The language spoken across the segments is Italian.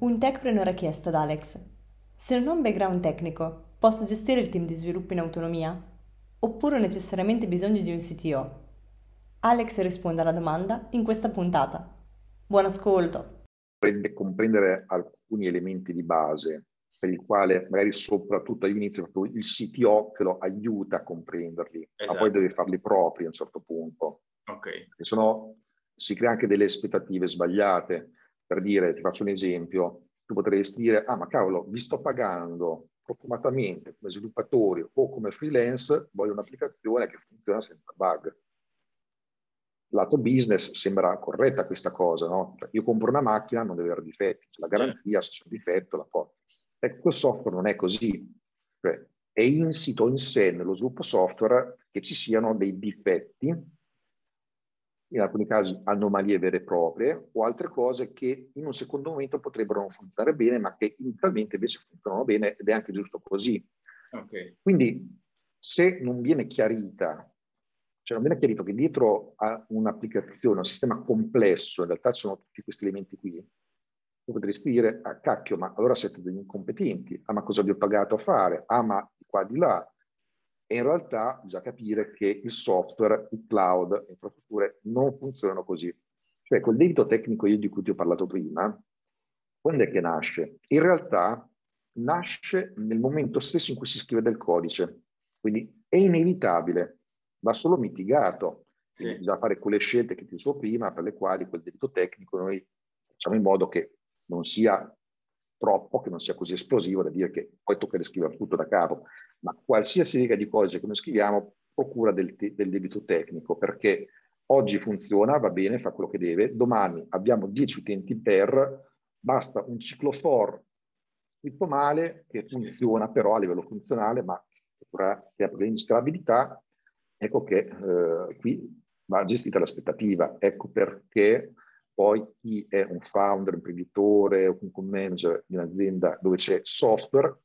Un techpreneur ha chiesto ad Alex: Se non ho un background tecnico, posso gestire il team di sviluppo in autonomia? Oppure ho necessariamente bisogno di un CTO? Alex risponde alla domanda in questa puntata. Buon ascolto! Comprendere alcuni elementi di base per il quale magari soprattutto all'inizio proprio il CTO che lo aiuta a comprenderli, esatto. ma poi deve farli propri a un certo punto. Ok. Sennò si crea anche delle aspettative sbagliate per dire, ti faccio un esempio, tu potresti dire, ah ma cavolo, vi sto pagando fortunatamente come sviluppatori o come freelance, voglio un'applicazione che funziona senza bug. Lato business sembra corretta questa cosa, no? Cioè, io compro una macchina, non deve avere difetti, c'è la garanzia, se c'è un difetto la porto. Ecco, il software non è così. Cioè, è insito in sé nello sviluppo software che ci siano dei difetti in alcuni casi anomalie vere e proprie, o altre cose che in un secondo momento potrebbero non funzionare bene, ma che inizialmente invece funzionano bene ed è anche giusto così. Okay. Quindi se non viene chiarita, cioè non viene chiarito che dietro a un'applicazione, un sistema complesso, in realtà ci sono tutti questi elementi qui, tu potresti dire, ah cacchio, ma allora siete degli incompetenti, ah ma cosa vi ho pagato a fare, ah ma di qua di là, e in realtà bisogna capire che il software, il cloud, le infrastrutture non funzionano così. Cioè quel debito tecnico io di cui ti ho parlato prima, quando è che nasce? In realtà nasce nel momento stesso in cui si scrive del codice, quindi è inevitabile, va solo mitigato. Sì. Bisogna fare quelle scelte che ti dicevo prima, per le quali quel debito tecnico noi facciamo in modo che non sia troppo, che non sia così esplosivo da dire che poi tocca riscrivere tutto da capo, ma qualsiasi riga di codice che noi scriviamo procura del, te- del debito tecnico, perché oggi funziona, va bene, fa quello che deve, domani abbiamo 10 utenti per, basta un ciclo for scritto male che funziona però a livello funzionale, ma che ha problemi di scalabilità, ecco che eh, qui va gestita l'aspettativa. Ecco perché poi chi è un founder, imprenditore o un manager di un'azienda dove c'è software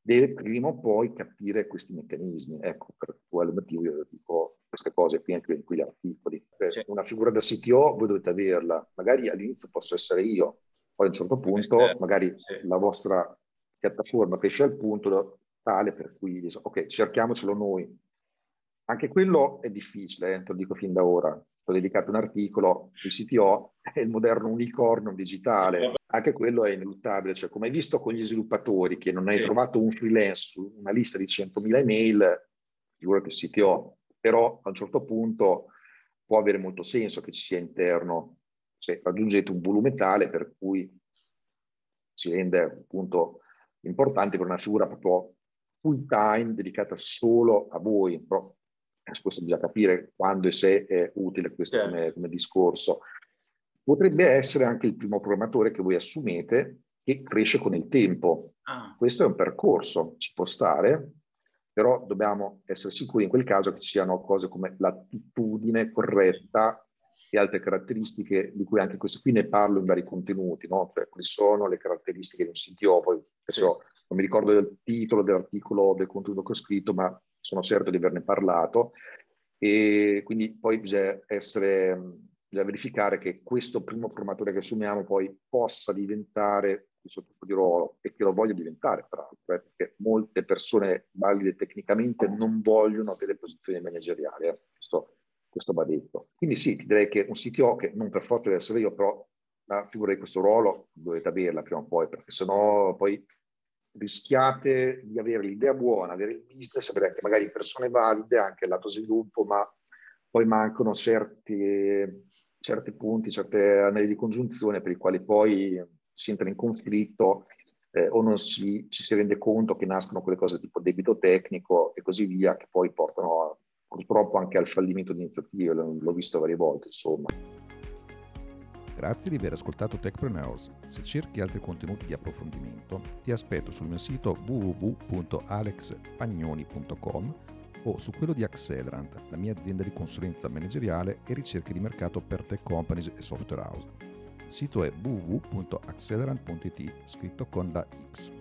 deve prima o poi capire questi meccanismi. Ecco, per quale motivo io dico queste cose qui anche in quegli articoli. Sì. Una figura da CTO voi dovete averla, magari all'inizio posso essere io, poi a un certo punto magari sì. la vostra piattaforma cresce al punto tale per cui dico, ok, cerchiamocelo noi. Anche quello è difficile, eh, te lo dico fin da ora ho dedicato un articolo, il CTO è il moderno unicorno digitale, anche quello è ineluttabile, cioè come hai visto con gli sviluppatori che non hai sì. trovato un freelance su una lista di 100.000 email, figurati il CTO, però a un certo punto può avere molto senso che ci sia interno, se raggiungete un volume tale per cui si rende appunto importante per una figura proprio full time dedicata solo a voi, però questo bisogna capire quando e se è utile questo certo. come, come, discorso. Potrebbe essere anche il primo programmatore che voi assumete che cresce con il tempo. Ah. Questo è un percorso, ci può stare, però dobbiamo essere sicuri in quel caso che ci siano cose come l'attitudine corretta e altre caratteristiche di cui anche questo qui ne parlo in vari contenuti, no? cioè quali sono le caratteristiche di un CTO, poi adesso sì. non mi ricordo del titolo dell'articolo, del contenuto che ho scritto, ma sono certo di averne parlato e quindi poi bisogna, essere, bisogna verificare che questo primo formatore che assumiamo poi possa diventare questo tipo di ruolo e che lo voglia diventare, peraltro, eh, perché molte persone valide tecnicamente non vogliono delle posizioni manageriali, eh. questo, questo, va detto. Quindi sì, direi che un CTO, che non per forza deve essere io, però la figura di questo ruolo dovete averla prima o poi, perché sennò poi rischiate di avere l'idea buona, avere il business, avere anche magari persone valide, anche il lato sviluppo, ma poi mancano certi, certi punti, certe anelli di congiunzione per i quali poi si entra in conflitto eh, o non si, ci si rende conto che nascono quelle cose tipo debito tecnico e così via, che poi portano purtroppo anche al fallimento di iniziative, l'ho visto varie volte, insomma. Grazie di aver ascoltato Techpreneurs. Se cerchi altri contenuti di approfondimento, ti aspetto sul mio sito www.alexpagnoni.com o su quello di Accelerant, la mia azienda di consulenza manageriale e ricerche di mercato per tech companies e software house. Il sito è www.accelerant.it scritto con la X.